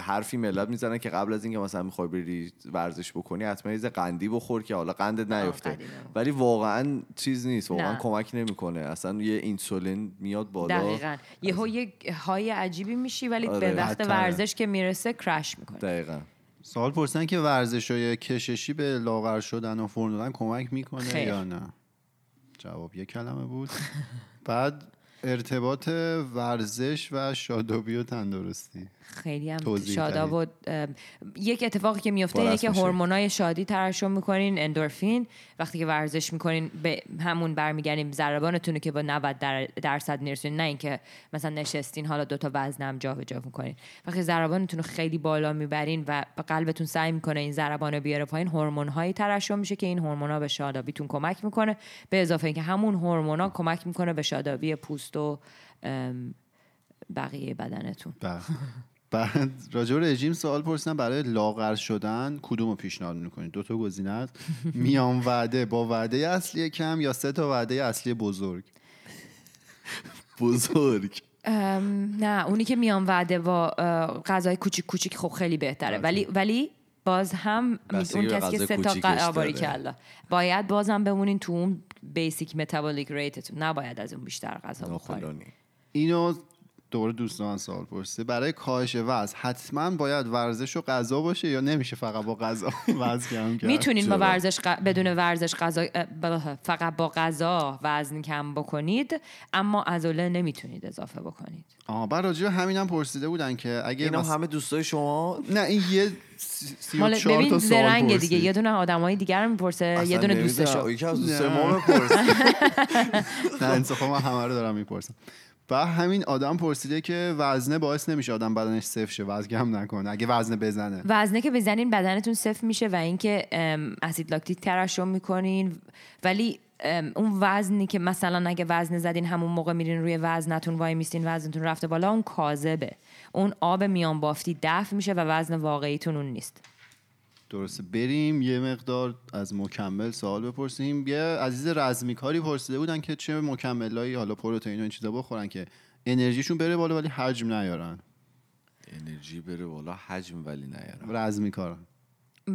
حرفی ملت می‌زنن که قبل از اینکه مثلا می‌خوای بری ورزش بکنی حتما یه قندی بخور که حالا قندت نیفته. ولی واقعا چیز نیست واقعا نه. کمک نمی‌کنه. اصلا یه اینسولین میاد بالا. دقیقا. یهو یه های عجیبی میشی ولی آره، به وقت. ورزش که می‌رسه کرش می‌کنه دقیقا. سوال پرسیدن که ورزش های کششی به لاغر شدن و فرم دادن کمک می‌کنه خیر. یا نه؟ جواب یک کلمه بود. بعد ارتباط ورزش و شادابی و تندرستی. خیلی هم شاداب و یک اتفاقی که میفته اینه که. هورمونای شادی ترشح می‌کنین اندورفین وقتی که ورزش می‌کنین به همون برمیگردیم ضربانتون که با 90 در درصد می‌رسین نه اینکه مثلا نشستین حالا دوتا وزنم جابجا می‌کنین. وقتی ضربانتون رو خیلی بالا می‌برین و به قلبتون سعی می‌کنه این ضربان رو بیاره پایین هورمون هایی ترشح میشه که این هورمونا به شادابیتون کمک می‌کنه. به اضافه اینکه همون هورمونا کمک می‌کنه به شادابی پوست و بقیه بدنتون. بعد راجع به رژیم سوال پرسیدن برای لاغر شدن کدوم رو پیشنهاد می‌کنید دو تا گزینه است میان وعده با وعده اصلی کم یا سه تا وعده اصلی بزرگ؟ بزرگ. ام، نه اونی که میان وعده با غذای کوچیک کوچیک خب خیلی بهتره. ولی ولی باز هم اون کسی که سه تا داره. کلا باید بازم بمونین تو اون بیسیک متابولیک ریتتون نباید از اون بیشتر غذا بخورین. ناپلونی دوباره دوستان سوال پرسیده برای کاهش وزن حتما باید ورزش و غذا باشه یا نمیشه فقط با غذا وزن کم کرد می‌تونین با؟ ورزش ق- بدون ورزش غذا فقط با غذا وزن کم بکنید اما عضله نمی‌تونید اضافه بکنید آها بعد راجع به همینم پرسیده بودن که اگه اینا مس- همه دوستای شما نه این یه سی مال ببین زرنگ دیگه. یه دونه آدمای دیگر رو می‌پرسه یه دونه. دوستشو یکی از دوستای. ما بپرس نه انصافا من همه رو دارم می‌پرسم و همین آدم پرسیده که وزنه باعث نمیشه آدم بدنش صفر شه وزن کم نکنه. اگه وزنه بزنه. وزنه که بزنین بدنتون صفر میشه و اینکه اسید لاکتیک ترشح می‌کنین. ولی اون وزنی که مثلا اگه وزن زدین همون موقع میرین روی وزنتون وای میستین وزنتون رفته بالا اون کاذبه. اون آب میان بافتی دفع میشه و وزن واقعیتون اون نیست. درسته. بریم یه مقدار از مکمل سوال بپرسیم. یه عزیز رزمیکاری پرسیده بودن که چه مکملایی حالا پروتئین و این چیزا بخورن که انرژیشون بره بالا ولی حجم نیارن. انرژی بره بالا حجم ولی نیارم رزمیکارن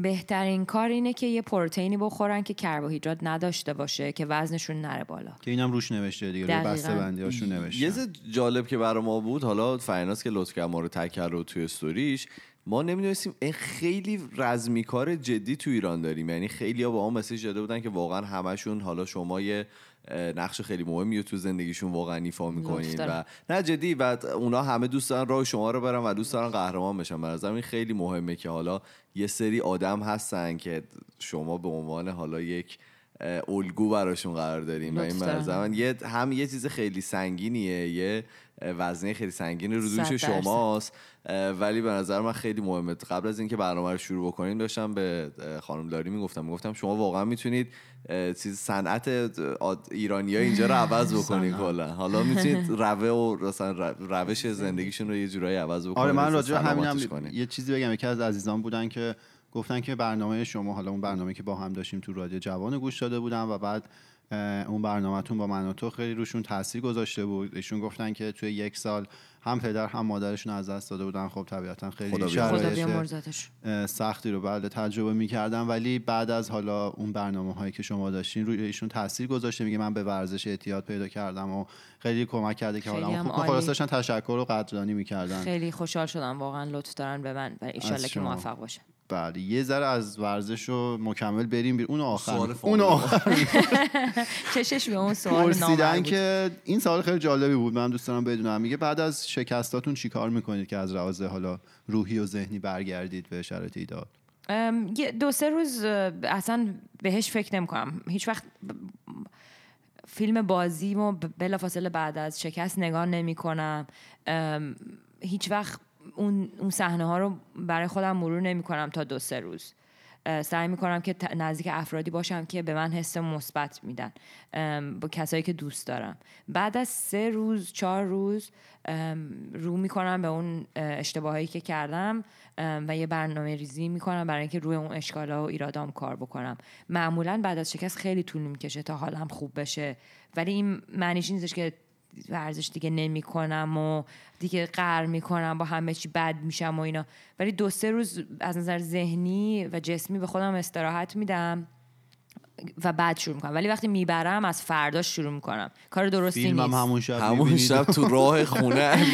بهترین کار اینه که یه پروتئینی بخورن که کربوهیدرات نداشته باشه که وزنشون نره بالا. که اینم روش نوشته دیگه روی دقیقاً. بسته بندی هاشون یه نوشته. چیز جالب که برای ما بود حالا فرناز که لطف کرد ما رو تک کرد رو توی استوریش ما نمی‌دونستیم این خیلی رزمیکار جدی تو ایران داریم. یعنی خیلی ها با ما مسیج داده بودن که واقعا همشون حالا شما یه نقش خیلی مهمی تو زندگیشون واقعا ایفا می‌کنین و. نه جدی و اونا همه دوست دارن راه شما رو برن و دوست دارن قهرمان بشن. نظرم این خیلی مهمه که حالا یه سری آدم هستن که شما به عنوان حالا یک الگو براشون قرار داریم و این من یه هم یه چیز خیلی سنگینیه یه وزنه خیلی سنگین رو دوش. شماست. ولی به نظر من خیلی مهمه. قبل از اینکه برنامه رو شروع بکنیم داشتم به خانم لاری می‌گفتم. می‌گفتم شما واقعا می‌تونید چیز صنعت ایرانی ها اینجا رو عوض بکنید کلا. حالا می‌تونید روه و روش زندگیشون رو یه جورایی عوض بکنید آره من راجع همینم. یه چیزی بگم. یکی از عزیزان بودن که گفتن که برنامه شما حالا اون برنامه که با هم داشتیم تو رادیو جوان گوش داده بودن و بعد اون برنامهتون با من و تو خیلی روشون تاثیر گذاشته بود. ایشون گفتن که توی یک سال هم پدر هم مادرشون از دست داده بودن. خب طبیعتا خیلی شرایط سختی رو بعد تجربه می‌کردن ولی بعد از حالا اون برنامه هایی که شما داشتین روی ایشون تاثیر گذاشته. میگه من به ورزش اعتیاد پیدا کردم و خیلی کمک کرده که خیلی حالا هم خوب عالی. خلاص داشتن تشکر و قدردانی می‌کردن. خیلی خوشحال شدم. واقعا لطف دارن به من و ایشالله که. موفق باشه بله یه ذره از ورزش رو مکمل بریم بیر اون آخر اون. آخر چشش به اون سوال پرسیدن که این سوال خیلی جالبی بود من دوست دارم بدونم. میگه بعد از شکستاتون چیکار می‌کنید که از لحاظ حالا روحی و ذهنی برگردید به شرایط ایدال دو سه روز اصلا بهش فکر نمی کنم هیچ وقت فیلم بازیمو ب- بلافاصله بعد از شکست نگاه نمی کنم هیچ وقت اون اون صحنه ها رو برای خودم مرور نمی کنم تا دو سه روز. سعی می کنم که نزدیک افرادی باشم که به من حس مثبت میدن. با کسایی که دوست دارم. بعد از سه روز چهار روز رو می‌کنم به اون اه، اشتباهایی که کردم و یه برنامه ریزی می‌کنم برای اینکه روی اون اشکالا و ایرادام کار بکنم. معمولا بعد از شکست خیلی طول می‌کشه تا حالم خوب بشه. ولی این معنیش نیستش که ورزش دیگه نمی‌کنم و دیگه قهر می‌کنم با همه چی بد میشم و اینا. ولی دو سه روز از نظر ذهنی و جسمی به خودم استراحت میدم و بعد شروع می‌کنم. ولی وقتی می‌برم از فرداش شروع می‌کنم. کار درستی هم نیست. همون شب همون. شب تو راه خونه.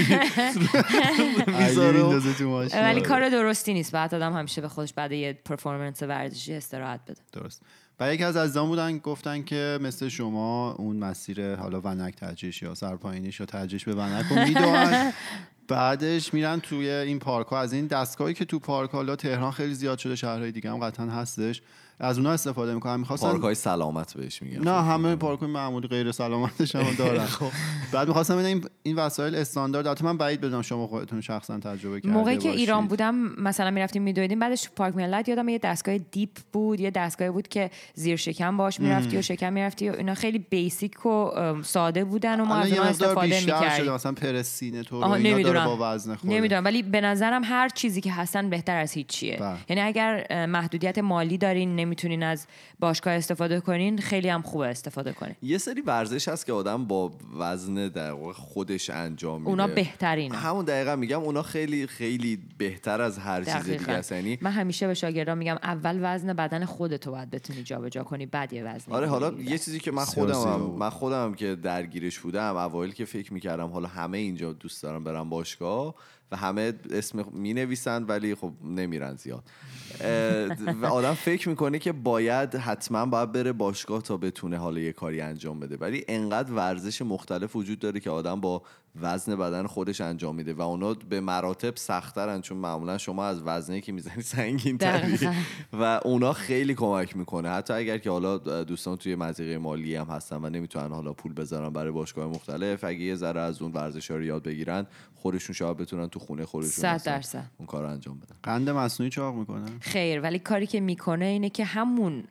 ولی کار درستی نیست. بعد آدم همیشه به خودش بعد یه پرفورمنس ورزشی استراحت بده. درست. و یکی از عزیزان بودن گفتن که مثل شما اون مسیر حالا ونک تجریش یا سرپایینیش یا تجریش به ونک رو می‌دونن بعدش میرن توی این پارک ها از این دستگاهی که تو پارک حالا تهران خیلی زیاد شده شهرهای دیگه هم قطعا هستش. از اونها استفاده می‌کنن می‌خواستن پارک های سلامت بهش میگن. نه همه پارک های معمولی غیر سلامتش هم دارن. بعد می‌خواستم ببینم این, این وسایل استاندارد. البته من بعید بدونم شما خودتون شخصا تجربه کرده موقعی که. ایران بودم مثلا می‌رفتیم میدویدیم بعدش پارک ملت یادم یه دستگاه dip بود یه دستگاهی بود که زیر شکم باش می‌رفتی و شکم می‌رفتی و اینا خیلی basic و ساده بودن و ما از مقدار استفاده می‌کردیم. مثلا پرسینه تو نمی‌دونم. با وزن خورده. نمی‌دونم. ولی به نظرم هر چیزی که هستن بهتر از هیچیه. بله. یعنی اگر محدودیت مالی دارین نمی‌تونین از باشگاه استفاده کنین خیلی هم خوبه استفاده کنین یه سری ورزش هست که آدم با وزن در واقع خودش انجام میده اونا بهترینه همون دقیقا میگم اونا خیلی خیلی بهتر از هر چیز دیگه دقیقاً. است یعنی من همیشه به شاگردان میگم اول وزن بدن خودتو باید بتونی جابجا کنی بعد یه وزن آره حالا. یه چیزی که من خودم. من خودم که درگیرش بودم اوایل که فکر می‌کردم حالا همه اینجا دوست دارم برم باشگاه و همه اسم می نویسن ولی خب نمیرن زیاد و آدم فکر می‌کنه که باید حتما باید بره باشگاه تا بتونه حالا یه کاری انجام بده. ولی انقدر ورزش مختلف وجود داره که آدم با وزن بدن خودش انجام میده و اونا به مراتب سختترن چون معمولا شما از وزنی که می‌زنی سنگین تری. و اونا خیلی کمک می‌کنه. حتی اگر که حالا دوستان توی مزیقه مالی هم هستن و نمی‌تونن حالا پول بذارن برای باشگاه مختلف اگه یه ذره از اون ورزش رو یاد بگیرن خودشون شاید بتونن تو خونه خودشون درصد. اون کار رو انجام بدن. قند مصنوعی چاق می‌کنن خیر ولی کاری که می‌کنه اینه که همون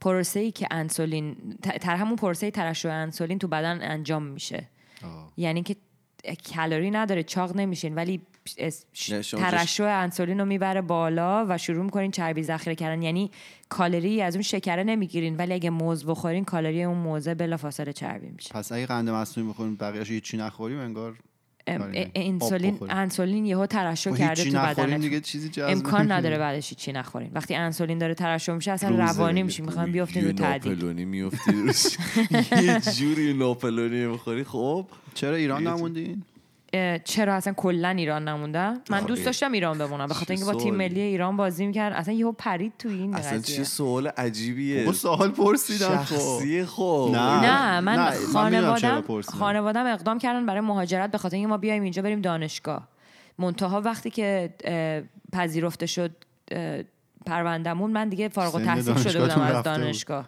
پروسه ای که انسولین تر همون پروسه ترشح انسولین تو بدن انجام میشه. یعنی که کالری نداره چاق نمیشین ولی ترشح انسولین رو می‌بره بالا و شروع می‌کنین چربی ذخیره کردن. یعنی کالری از اون شکره نمی‌گیرین ولی اگه موز بخورین کالری اون موزه بلافاصله چربی میشه. پس اگه قند مصنوعی بخوریم بقیه‌اش هیچی نخوریم انگار انسولین بخوریم. انسولین یهو ترشح خب کرده تو دیگه چیزی جذب امکان. نداره بعدش چی نخورین وقتی انسولین داره ترشح میشه اصلا روانی. میشین می‌خوام بیافتین رو یه تعدیل. ناپلونی میفتی روش یه جوری ناپلونی می‌خوری خب؟ چرا ایران نموندین؟ چرا اصلا کلا ایران نموندم من آره. دوست داشتم ایران بمونم به خاطر چه اینکه با تیم. ملی ایران بازی می‌کرد اصلا یهو پرید تو این اصلا قضیه چه سوال عجیبیه بابا سوال پرسیدم خب شخصی خب نه. نه من نه، خانوادم. خانوادم اقدام کردن برای مهاجرت به خاطر اینکه ما بیایم اینجا بریم دانشگاه منتها وقتی که پذیرفته شد پروندمون من دیگه فارغ التحصیل شده بودم از بود.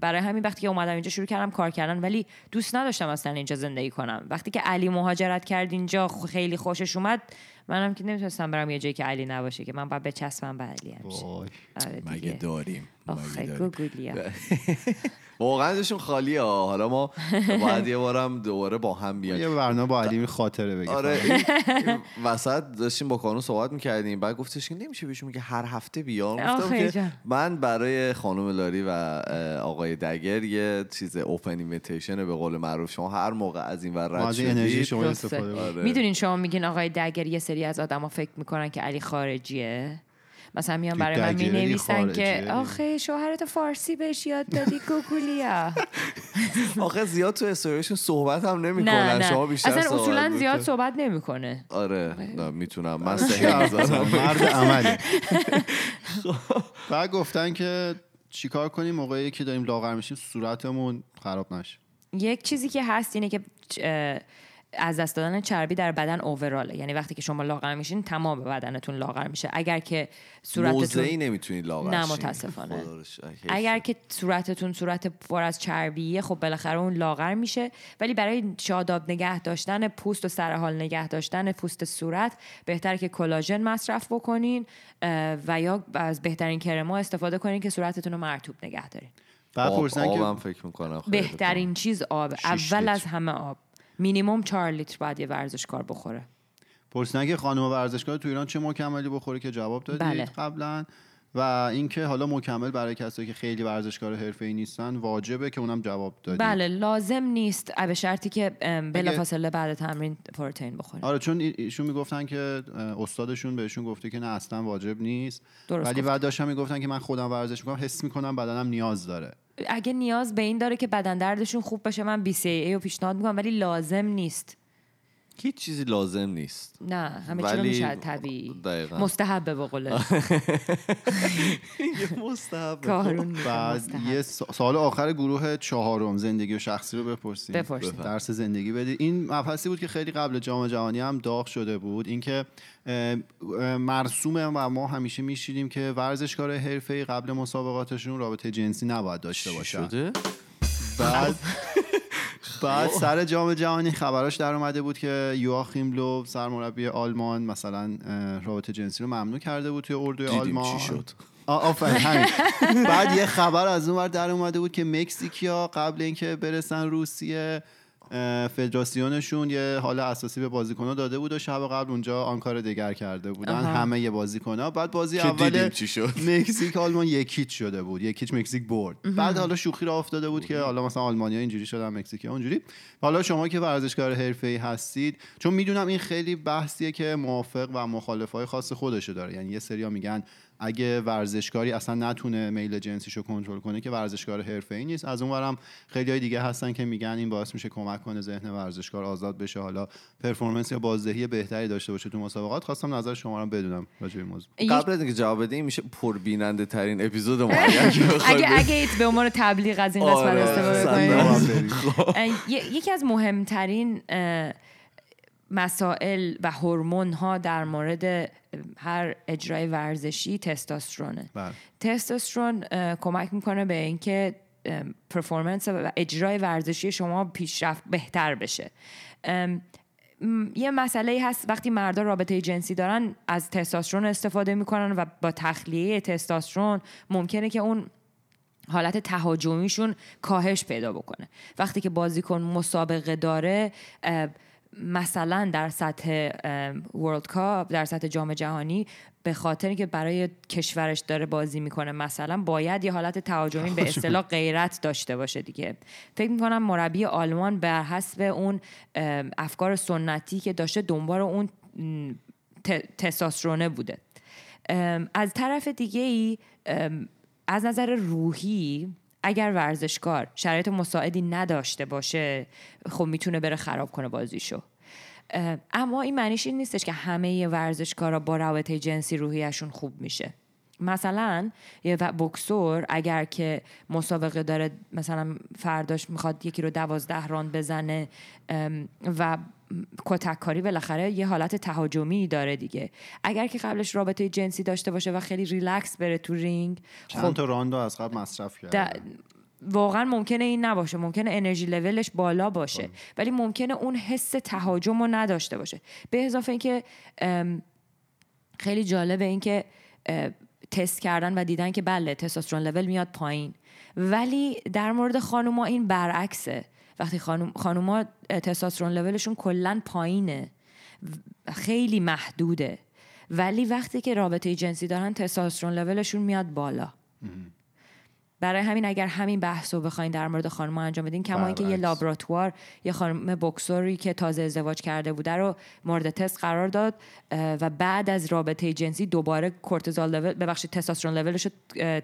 برای همین وقتی که اومدم اینجا شروع کردم کار کردن ولی دوست نداشتم اصلا اینجا زندگی کنم. وقتی که علی مهاجرت کرد اینجا خیلی خوشش اومد منم که نمی‌تونستم برم یه جایی که علی نباشه که من باید بچسبم به علی همیشه. آره مگه داریم آخه. گوگولیا واقعا داشون خالیه ها. حالا ما باید یه بارم دوباره با هم بیایم یه برنامه با علی خاطره بگه آره وسط داشتیم با کانون صحبت می‌کردیم بعد گفتش که نمیشه بهشون میگه هر هفته بیام گفتم که. من برای خانم لاری و آقای دگر یه چیز اوپن اینویتیشن به قول معروف شما هر موقع از این ور رد انرژی شدید شما استفاده کنیم. آره. می‌دونین شما میگین آقای دگر یه سری از آدما فکر می‌کنن که علی خارجیه. مثلا میان برای من دگری می‌نویسن که. آخه شوهرت فارسی بهش یاد دادی گوگولیا. آخه زیاد تو استوریشون صحبت هم نه نمی‌کنن. نه شما بیشتر اصلا اصولا زیاد. صحبت نمی‌کنه. آره نه می‌تونم. من. بزنم؟ مرد عمله بعد گفتن که چیکار کنیم؟ موقعی که داریم لاغر میشیم صورتمون خراب نشه. یک چیزی که هست اینه که از دست دادن چربی در بدن اووراله یعنی وقتی که شما لاغر میشین تمام بدنتون لاغر میشه. اگر که صورتتون موضعی نمی‌تونی لاغر نه،. متاسفانه. اگر که صورتتون صورت پر از چربیه خب بالاخره اون لاغر میشه. ولی برای شاداب نگه داشتن پوست و سرحال نگه داشتن پوست صورت بهتره که کلاژن مصرف بکنین و یا از بهترین کرما استفاده کنین که صورتتون رو مرطوب نگه دارین. آب بعد فکر می‌کنم بهترین چیز آب. اول. از همه آب. مینیموم چهار لیتر باید یه ورزشکار بخوره. پرسیدن که خانم ورزشکار تو ایران چه مکملی بخوره که جواب دادید بله. قبلا. و اینکه حالا مکمل برای کسایی که خیلی ورزشکار حرفه‌ای نیستن واجبه که اونم جواب دادید. بله لازم نیست. به شرطی که بلافاصله بعد تمرین پروتئین بخورین آره چون ای- ایشون می‌گفتن که استادشون بهشون گفته که نه اصلا واجب نیست. درست ولی. بعد داشتن می‌گفتن که من خودم ورزش می‌کنم حس می‌کنم بدنم نیاز داره. اگه نیاز به این داره که بدن دردشون خوب بشه من BCAA رو پیشنهاد می‌کنم ولی لازم نیست. هیچ چیزی لازم نیست. نه همه چی ولی- میشه طبیعی. دقیقاً. مستحبه به قول. یه مستحب مستحب. یه سا- سال آخر گروه چهارم زندگی و شخصی رو بپرسیم. بپرسیم. درس زندگی بدید. این مبحثی بود که خیلی قبل جام جهانی هم داغ شده بود. اینکه مرسومه و ما همیشه میشیدیم که ورزشکار حرفه‌ای قبل مسابقاتشون رابطه جنسی نباید داشته باشن. شده؟ بعد بعد سر جام جهانی خبراش در اومده بود که یواخیم لو سرمربی آلمان مثلا رابطه جنسی رو ممنوع کرده بود توی اردوی آلمان چی شد. آفرین همین. بعد یه خبر از اون ور در اومده بود که مکزیکیا قبل اینکه برسن روسیه فدراسیونشون یه حال اساسی به بازیکن‌ها داده بود و شب قبل اونجا آن کار دیگر کرده بودن. آها. همه یه بازیکن‌ها. بعد بازی اول مکزیک آلمان یکیچ شده بود. یکیچ مکزیک برد. بعد حالا شوخی را افتاده بود که حالا مثلا آلمانیا اینجوری شدن مکزیکی اونجوری. حالا شما که ورزشکار حرفه‌ای هستید چون می‌دونم این خیلی بحثیه که موافق و مخالفای خاص خودشو داره. یعنی یه سریا میگن اگه ورزشکاری اصلا نتونه میل جنسیشو کنترل کنه که ورزشکار حرفه‌ای نیست. از اونورم خیلی های دیگه هستن که میگن این باعث میشه کمک کنه ذهن ورزشکار آزاد بشه. حالا پرفورمنس یا بازدهی بهتری داشته باشه تو مسابقات. خواستم نظر شما رو بدونم راجع به موضوع. قبل از اینکه جواب بدیم میشه پربیننده ترین اپیزود ما. اگه. اگه ایت به عنوان تبلیغ از این قسمت آره، استفاده ی- یکی از مهمترین مسائل و هورمون ها در مورد هر اجرای ورزشی تستوسترونه بله. تستوسترون کمک می‌کنه به اینکه پرفورمنس و اجرای ورزشی شما پیشرفت بهتر بشه. یه مسئله هست وقتی مردا رابطه جنسی دارن از تستوسترون استفاده می‌کنن و با تخلیه تستوسترون ممکنه که اون حالت تهاجمیشون کاهش پیدا بکنه. وقتی که بازیکن مسابقه داره مثلا در سطح ورلد کاپ در سطح جام جهانی به خاطر که برای کشورش داره بازی می‌کنه مثلا باید یه حالت تهاجمی به اصطلاح غیرت داشته باشه دیگه. فکر می‌کنم مربی آلمان بر حسب اون افکار سنتی که داشته دنبال اون م، ت- تستوسترونه بوده. از طرف دیگه ای از نظر روحی اگر ورزشکار شرایط مساعدی نداشته باشه خب می‌تونه بره خراب کنه بازیشو. اما این معنیش این نیستش که همه ورزشکارا با رابطه جنسی روحیشون خوب میشه. مثلا یه بوکسور اگر که مسابقه داره مثلا فرداش می‌خواد یکی رو دوازده راند بزنه و کتک کاری بالاخره یه حالت تهاجمی داره دیگه. اگر که قبلش رابطه جنسی داشته باشه و خیلی ریلکس بره تو رینگ چند تا round و از قبل مصرف کرد د- واقعا ممکنه این نباشه. ممکنه انرژی لولش بالا باشه. ولی ممکنه اون حس تهاجم رو نداشته باشه. به اضافه اینکه خیلی جالبه اینکه تست کردن و دیدن که بله تستوسترون لول میاد پایین. ولی در مورد خانوما این برعکسه. وقتی خانوم خانوما تستوسترون لولشون کلا پایینه. خیلی محدوده. ولی وقتی که رابطه جنسی دارن تستوسترون لولشون میاد بالا. برای همین اگر همین بحث رو بخواین در مورد خانم انجام بدین کما اینکه یه. لابراتوار یه خانم بکسوری که تازه ازدواج کرده بوده رو مورد تست قرار داد و بعد از رابطه جنسی دوباره کورتیزول لول ببخشید تستوسترون لولش رو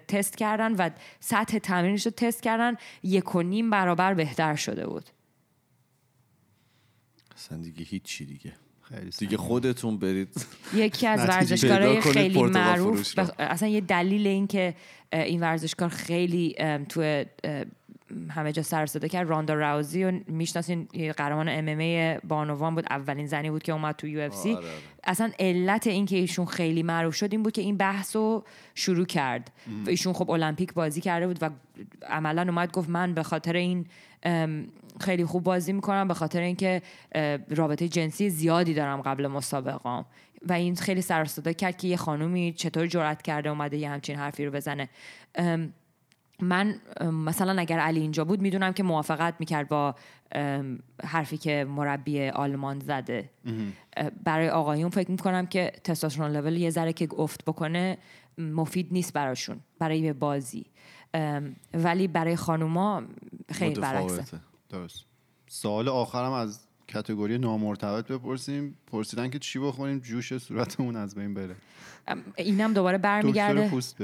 تست کردن و سطح تمرینش رو تست کردن یک و نیم برابر بهتر شده بود اصلا دیگه هیچی دیگه خیلی دیگه خودتون برید. یکی از ورزشکارهای کنید خیلی معروف. بخ- اصلا یه دلیل این که این ورزشکار خیلی تو همه جا سر صدا کرد. راندا راوزی و می‌شناسین قهرمان ام ام بانوان بود. اولین زنی بود که اومد تو یو اف سی. آره، آره. اصلا علت این که ایشون خیلی معروف شد این بود که این بحث رو شروع کرد. و ایشون خب المپیک بازی کرده بود و عملا اومد گفت من به خاطر این خیلی خوب بازی می‌کنم به خاطر اینکه رابطه جنسی زیادی دارم قبل مسابقام و این خیلی سر کرد که یه خانومی چطور جرأت کرده اومده یه همچین حرفی رو بزنه. من مثلا اگر علی اینجا بود می‌دونم که موافقت می‌کرد با حرفی که مربی آلمان زده. برای آقایون فکر می‌کنم که تستوسترون لول یه ذره که افت بکنه مفید نیست براشون برای بازی. ولی برای خانوما خیلی برعکسه. درست سوال آخرم از کتگوری نامرتبط بپرسیم. پرسیدن که چی بخوریم جوش صورتمون از بین بره. اینم دوباره برمیگرده. پوست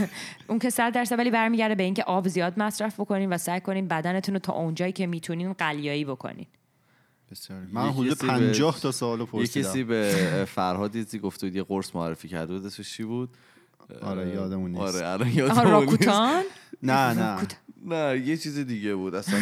اون که صد درصد ولی برمیگرده به اینکه آب زیاد مصرف بکنین و سعی کنین بدنتون رو تا اونجایی که می‌تونین قلیایی بکنین. بسیار. من یه حدود کسی به- 50 تا سوال یه پرسیدم. کسی به فرهاد یزی گفته بود یه قرص معرفی کرده بود اسمش چی بود؟ آره یادمون نیست. آره الان آها یادمون نیست. راکوتان نه. نه نه یه چیز دیگه بود. اصلا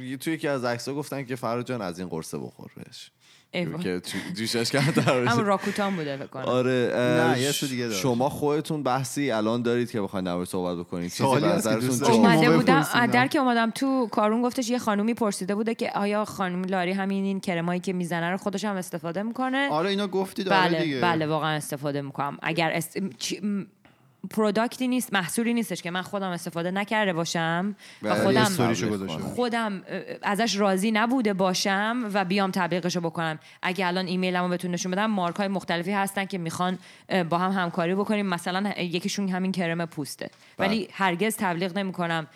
یه توی یکی از عکس‌ها گفتن که فرهاد جان از این قرصه بخور بهش. که جو- جوشش کرده همون راکوتان بوده فکر کنم. آره نه، یه دیگه داشت. شما خودتون بحثی الان دارید که بخواید در صحبت بکنید. چیزی سوالی دارید؟ اومده بودم. در که اومدم تو کارون گفتش یه خانومی پرسیده بوده که آیا خانم لاری همین این کرمایی که می‌زنه رو خودش هم استفاده می‌کنه؟ آره اینا گفتید. آره بله دیگه. بله واقعا استفاده می‌کنم. اگر است... چی- م- پروداکتی نیست محصولی نیستش که من خودم استفاده نکرده باشم و بله، خودم. خودم ازش راضی نبوده باشم و بیام تبلیغشو بکنم. اگه الان ایمیلمو بهتون نشون بدم مارک های مختلفی هستن که می‌خوان با هم همکاری بکنیم. مثلا یکیشون همین کرم پوسته. ولی هرگز تبلیغ نمی‌کنم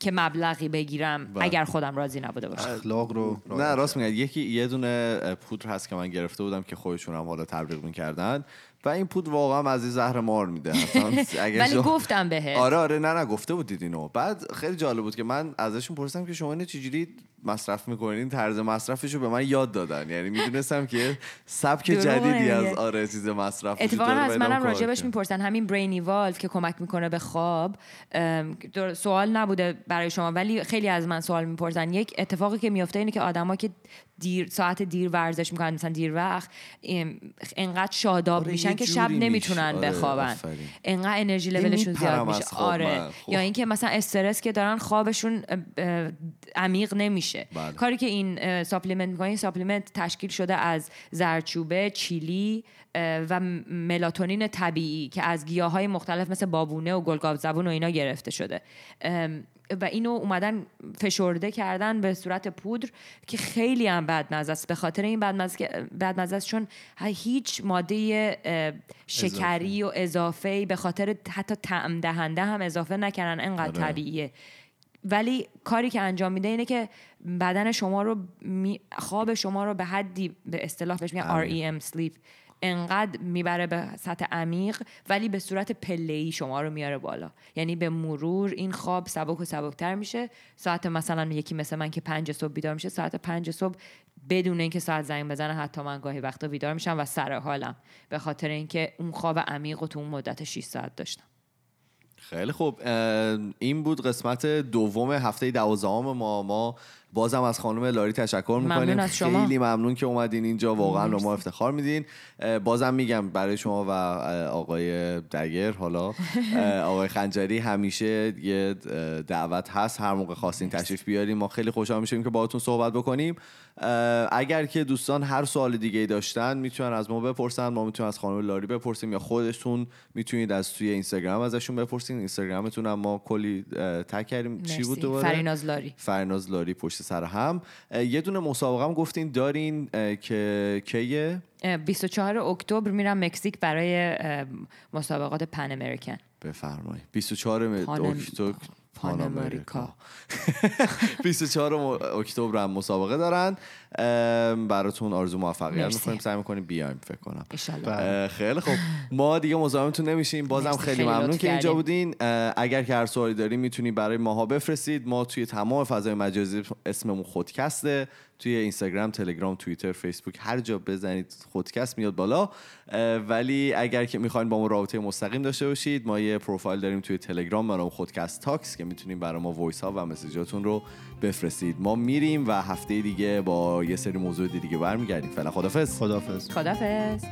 که مبلغی بگیرم بله. اگر خودم راضی نبوده باشم. اخلاق رو نه راست میگن یکی یه دونه پودر هست که من گرفته بودم که خودشون هم حالا تبلیغ می‌کردن. و این پودر واقعا از این زهر مار میده. ولی شما- گفتم بهت. آره آره نه نه گفته بودید اینو. بعد خیلی جالب بود که من ازشون پرسیدم که شما اینو چجوری مصرف می‌کنین طرز مصرفش رو به من یاد دادن یعنی می‌دونستم که سبک جدیدی از. آره چیز مصرف اتفاقا از منم راجبش. می‌پرسن همین برینی والف که کمک می‌کنه به خواب سوال نبوده برای شما ولی خیلی از من سوال می‌پرسن یک اتفاقی که میفته اینه که آدما که دیر ساعت دیر ورزش می‌کنن مثلا دیر وقت انقدر شاداب آره، میشن که شب نمی‌تونن. آره، بخوابن. انقدر انرژی لولشون میپرم زیاد میشه آره من. خب. یا اینکه مثلا استرس که دارن خوابشون عمیق نمیشه بله. کاری که این supplement می‌کنه این supplement تشکیل شده از زردچوبه چیلی و ملاتونین طبیعی که از گیاه های مختلف مثل بابونه و گل گاو زبون و اینا گرفته شده. و اینو اومدن فشرده کردن به صورت پودر که خیلی هم بدمزه است. به خاطر این بدمزه است چون هیچ ماده شکری و اضافه به خاطر حتی طعم دهنده هم اضافه نکردن. انقدر آره. طبیعیه. ولی کاری که انجام میده اینه که بدن شما رو می- خواب شما رو به حدی به اصطلاح بهش میگن. REM sleep. انقدر می‌بره به سطح عمیق ولی به صورت پله شما رو میاره بالا. یعنی به مرور این خواب سبک و سبکتر میشه. ساعت مثلا یکی مثل من که پنج صبح بیدار میشه ساعت پنج صبح بدون اینکه ساعت زنگ بزنه حتی من گاهی وقتا بیدار میشم و سر حالم. به خاطر اینکه اون خواب عمیق رو تو اون مدت 6 ساعت داشتم. خیلی خوب. این بود قسمت دوم هفته دوازدهم ما ما بازم از خانم لاری تشکر می‌کنیم. ممنون شما. خیلی ممنون که اومدین اینجا. واقعا به ما افتخار میدین. بازم میگم برای شما و آقای دگر حالا آقای خنجری همیشه یه دعوت هست. هر موقع خواستین تشریف بیاریم ما خیلی خوشحال میشیم که باهاتون صحبت بکنیم. اگر که دوستان هر سوال دیگه ای داشتن می‌تونن از ما بپرسن. ما می‌تونیم از خانم لاری بپرسیم یا خودتون می‌تونید از توی اینستاگرام ازشون بپرسین. اینستاگرامتون هم ما کلی تگ کردیم. چی بود. دوباره؟ فریناز لاری. فرناز لاری پشت سر هم. یه دونه مسابقه هم گفتین دارین که کیه؟ اه، 24 اکتبر میرم مکزیک برای مسابقات پن امریکن. بفرمایید. 24 م- پان- اکتبر. پان امریکا. 24 م- اکتبر هم مسابقه دارن. براتون آرزو موفقیت. می‌کنیم. سعی می‌کنیم بیایم فکر کنم. اه، خیلی خوب. ما دیگه مزاحمتون نمیشیم. بازم خیلی خیلی ممنون که اینجا. بودین. اگر که هر سوالی دارین می‌تونید برای ماها بفرستید. ما توی تمام فضای مجازی اسممون خودکسته. توی اینستاگرام تلگرام توییتر فیسبوک هر جا بزنید خودکست میاد بالا. ولی اگر که می‌خواین با ما رابطه مستقیم داشته باشید ما یه پروفایل داریم توی تلگرام به نام خودکست talks که می‌تونیم برای ما voice ها و message اتون رو بفرستید. ما میریم و هفته دیگه با یه سری موضوع دیگه برمیگردیم. فعلا خدافظ خدافظ خدافظ